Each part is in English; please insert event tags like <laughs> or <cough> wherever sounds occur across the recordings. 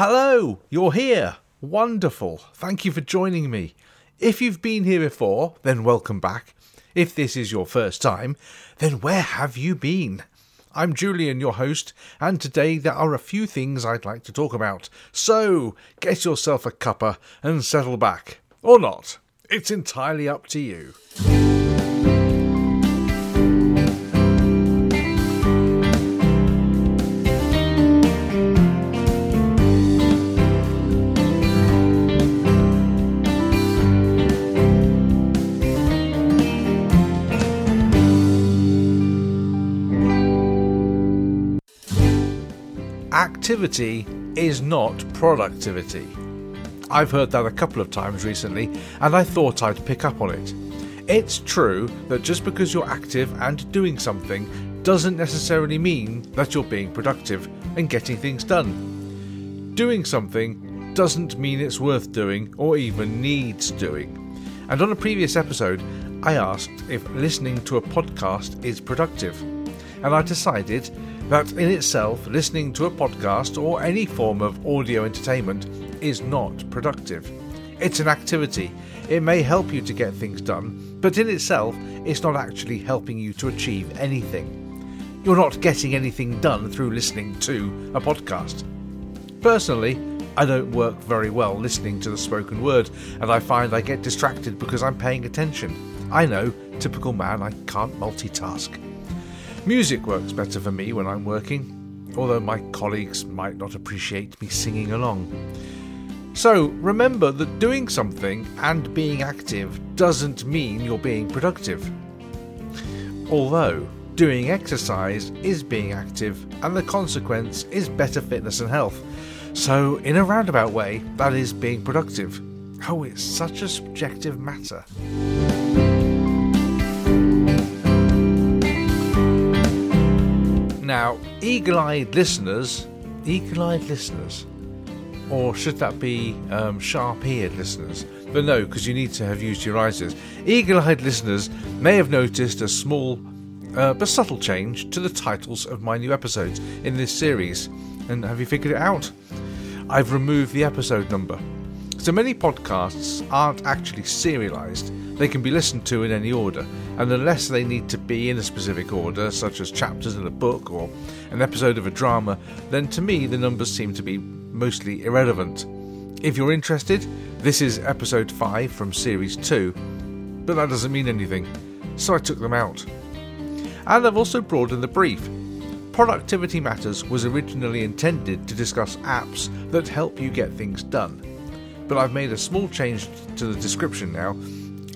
Hello, you're here. Wonderful. Thank you for joining me. If you've been here before, then welcome back. If this is your first time, then where have you been? I'm Julian, your host, and today there are a few things I'd like to talk about. So, get yourself a cuppa and settle back. Or not. It's entirely up to you. Activity is not productivity. I've heard that a couple of times recently, and I thought I'd pick up on it. It's true that just because you're active and doing something doesn't necessarily mean that you're being productive and getting things done. Doing something doesn't mean it's worth doing or even needs doing. And on a previous episode, I asked if listening to a podcast is productive. And I decided that in itself, listening to a podcast or any form of audio entertainment is not productive. It's an activity. It may help you to get things done, but in itself, it's not actually helping you to achieve anything. You're not getting anything done through listening to a podcast. Personally, I don't work very well listening to the spoken word, and I find I get distracted because I'm paying attention. I know, typical man, I can't multitask. Music works better for me when I'm working, although my colleagues might not appreciate me singing along. So remember that doing something and being active doesn't mean you're being productive. Although doing exercise is being active, and the consequence is better fitness and health. So, in a roundabout way, that is being productive. Oh, it's such a subjective matter. Now, eagle eyed listeners, eagle eyed listeners, or should that be um, sharp eared listeners? But no, because you need to have used your eyes. Eagle eyed listeners may have noticed a small uh, but subtle change to the titles of my new episodes in this series. And have you figured it out? I've removed the episode number. So many podcasts aren't actually serialized, they can be listened to in any order, and unless they need to be in a specific order, such as chapters in a book or an episode of a drama, then to me the numbers seem to be mostly irrelevant. If you're interested, this is episode 5 from series 2, but that doesn't mean anything, so I took them out. And I've also broadened the brief. Productivity Matters was originally intended to discuss apps that help you get things done but I've made a small change to the description now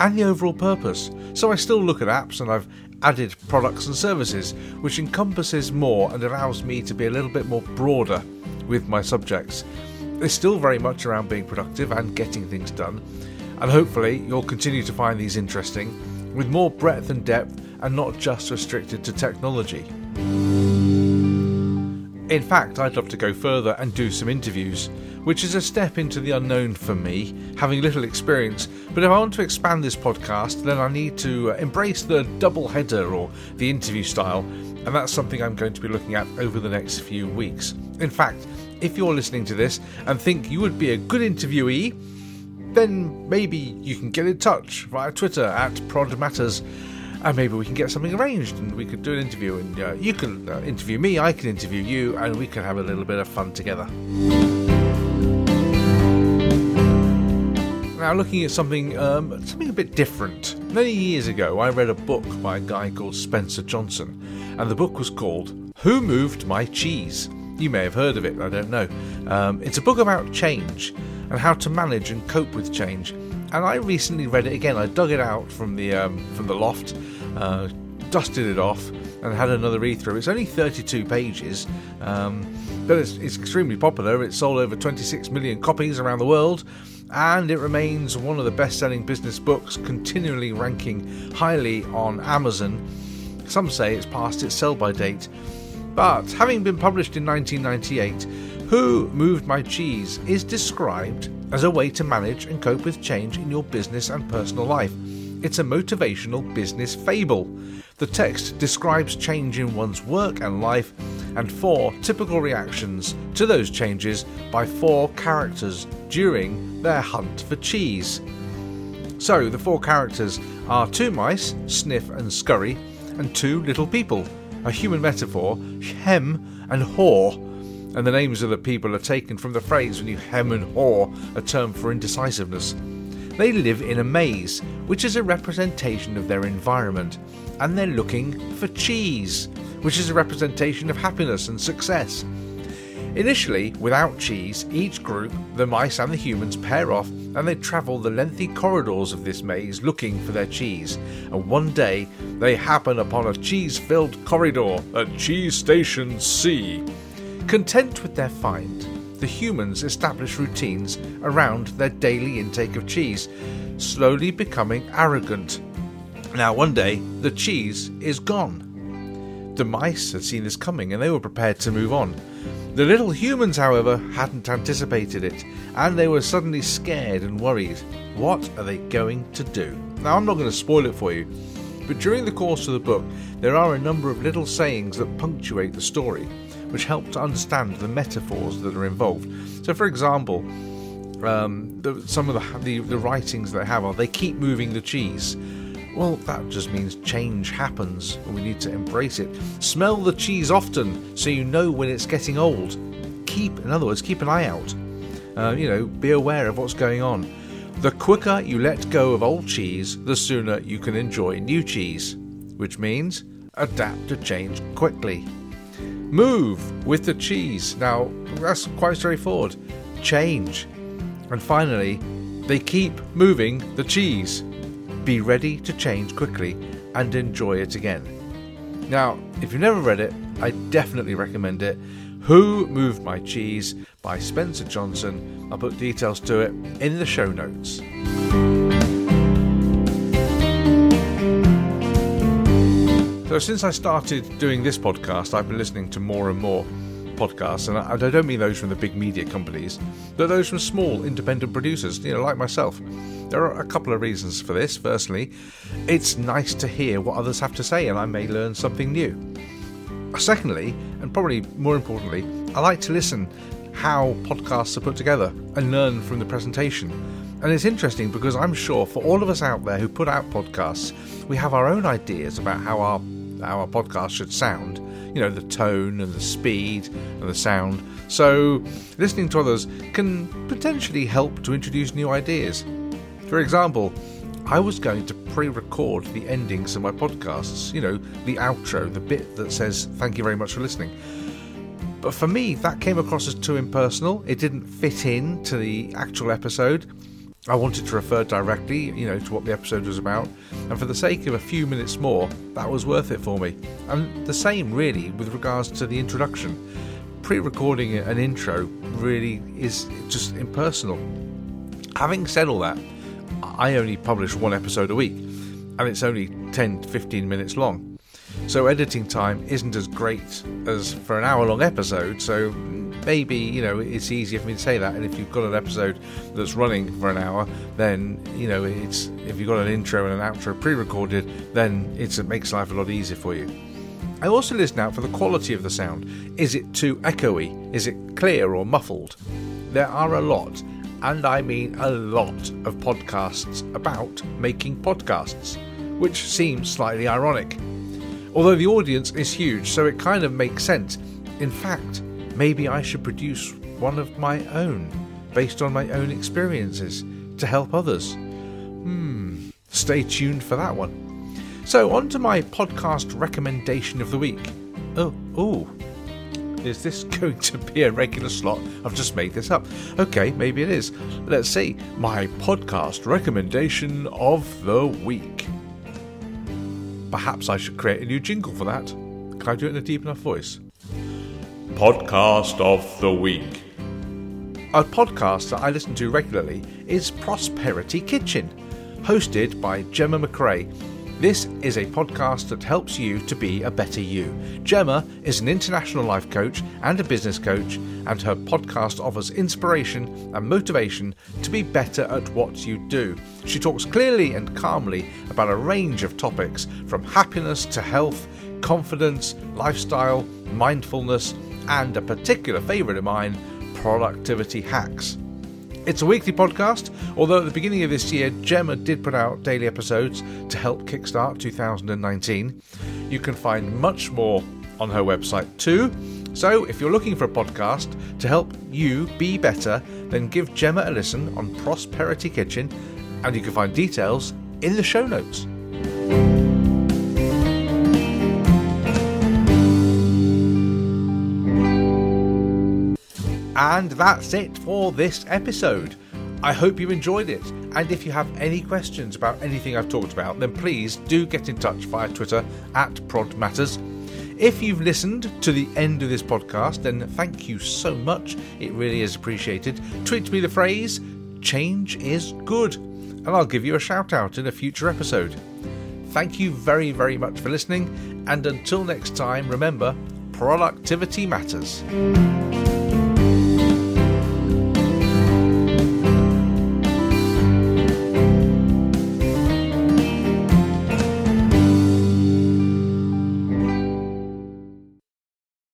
and the overall purpose. So I still look at apps and I've added products and services, which encompasses more and allows me to be a little bit more broader with my subjects. It's still very much around being productive and getting things done, and hopefully you'll continue to find these interesting with more breadth and depth and not just restricted to technology. In fact, I'd love to go further and do some interviews which is a step into the unknown for me, having little experience. But if I want to expand this podcast, then I need to uh, embrace the double header or the interview style, and that's something I'm going to be looking at over the next few weeks. In fact, if you're listening to this and think you would be a good interviewee, then maybe you can get in touch via Twitter at Prod Matters and maybe we can get something arranged and we could do an interview and uh, you can uh, interview me i can interview you and we can have a little bit of fun together Now, looking at something um, something a bit different. Many years ago, I read a book by a guy called Spencer Johnson, and the book was called "Who Moved My Cheese." You may have heard of it. I don't know. Um, it's a book about change and how to manage and cope with change. And I recently read it again. I dug it out from the um, from the loft, uh, dusted it off, and had another read through. It's only 32 pages, um, but it's, it's extremely popular. It's sold over 26 million copies around the world and it remains one of the best selling business books, continually ranking highly on Amazon. Some say it's past its sell by date. But having been published in 1998, Who Moved My Cheese is described as a way to manage and cope with change in your business and personal life. It's a motivational business fable. The text describes change in one's work and life and four typical reactions to those changes by four characters during their hunt for cheese. So, the four characters are two mice, Sniff and Scurry, and two little people, a human metaphor, Hem and Haw. And the names of the people are taken from the phrase when you hem and haw, a term for indecisiveness. They live in a maze, which is a representation of their environment, and they're looking for cheese, which is a representation of happiness and success. Initially, without cheese, each group, the mice and the humans, pair off and they travel the lengthy corridors of this maze looking for their cheese. And one day, they happen upon a cheese filled corridor at Cheese Station C. Content with their find, the humans establish routines around their daily intake of cheese, slowly becoming arrogant. Now, one day, the cheese is gone. The mice had seen this coming and they were prepared to move on. The little humans, however, hadn't anticipated it, and they were suddenly scared and worried. What are they going to do? Now, I'm not going to spoil it for you, but during the course of the book, there are a number of little sayings that punctuate the story which help to understand the metaphors that are involved. So, for example, um, the, some of the, the, the writings they have are they keep moving the cheese. Well, that just means change happens and we need to embrace it. Smell the cheese often so you know when it's getting old. Keep, in other words, keep an eye out. Uh, you know, be aware of what's going on. The quicker you let go of old cheese, the sooner you can enjoy new cheese, which means adapt to change quickly. Move with the cheese. Now, that's quite straightforward. Change. And finally, they keep moving the cheese. Be ready to change quickly and enjoy it again. Now, if you've never read it, I definitely recommend it. Who Moved My Cheese by Spencer Johnson. I'll put details to it in the show notes. So, since I started doing this podcast, I've been listening to more and more podcasts, and I, don't mean those from the big media companies, but those from small independent producers, you know, like myself. There are a couple of reasons for this. Firstly, it's nice to hear what others have to say, and I may learn something new. Secondly, and probably more importantly, I like to listen how podcasts are put together and learn from the presentation. And it's interesting because I'm sure for all of us out there who put out podcasts, we have our own ideas about how our our podcast should sound. You know, the tone and the speed and the sound. So, listening to others can potentially help to introduce new ideas. For example, I was going to pre record the endings of my podcasts, you know, the outro, the bit that says, Thank you very much for listening. But for me, that came across as too impersonal. It didn't fit in to the actual episode. I wanted to refer directly, you know, to what the episode was about, and for the sake of a few minutes more, that was worth it for me. And the same, really, with regards to the introduction. Pre recording an intro really is just impersonal. Having said all that, I only publish one episode a week, and it's only 10 to 15 minutes long. So editing time isn't as great as for an hour long episode, so maybe you know it's easier for me to say that and if you've got an episode that's running for an hour then you know it's if you've got an intro and an outro pre-recorded then it makes life a lot easier for you I also listen out for the quality of the sound. Is it too echoey? Is it clear or muffled? There are a lot, and I mean a lot, of podcasts about making podcasts, which seems slightly ironic. Although the audience is huge, so it kind of makes sense. In fact, maybe I should produce one of my own, based on my own experiences, to help others. Hmm, stay tuned for that one. So, on to my podcast recommendation of the week. Oh, oh, is this <laughs> going to be a regular slot? I've just made this up. Okay, maybe it is. Let's see. My podcast recommendation of the week. Perhaps I should create a new jingle for that. Can I do it in a deep enough voice? Podcast of the Week. A podcast that I listen to regularly is Prosperity Kitchen, hosted by Gemma McCrae. This is a podcast that helps you to be a better you. Gemma is an international life coach and a business coach, and her podcast offers inspiration and motivation to be better at what you do. She talks clearly and calmly about a range of topics from happiness to health, confidence, lifestyle, mindfulness, and a particular favourite of mine, productivity hacks. It's a weekly podcast, although at the beginning of this year, Gemma did put out daily episodes to help kickstart 2019. You can find much more on her website too. So, if you're looking for a podcast to help you be better, then give Gemma a listen on Prosperity Kitchen, and you can find details in the show notes. And that's it for this episode. I hope you enjoyed it. And if you have any questions about anything I've talked about, then please do get in touch via Twitter at ProdMatters. If you've listened to the end of this podcast, then thank you so much. It really is appreciated. Tweet me the phrase, change is good, and I'll give you a shout out in a future episode. Thank you very, very much for listening, and until next time, remember productivity matters.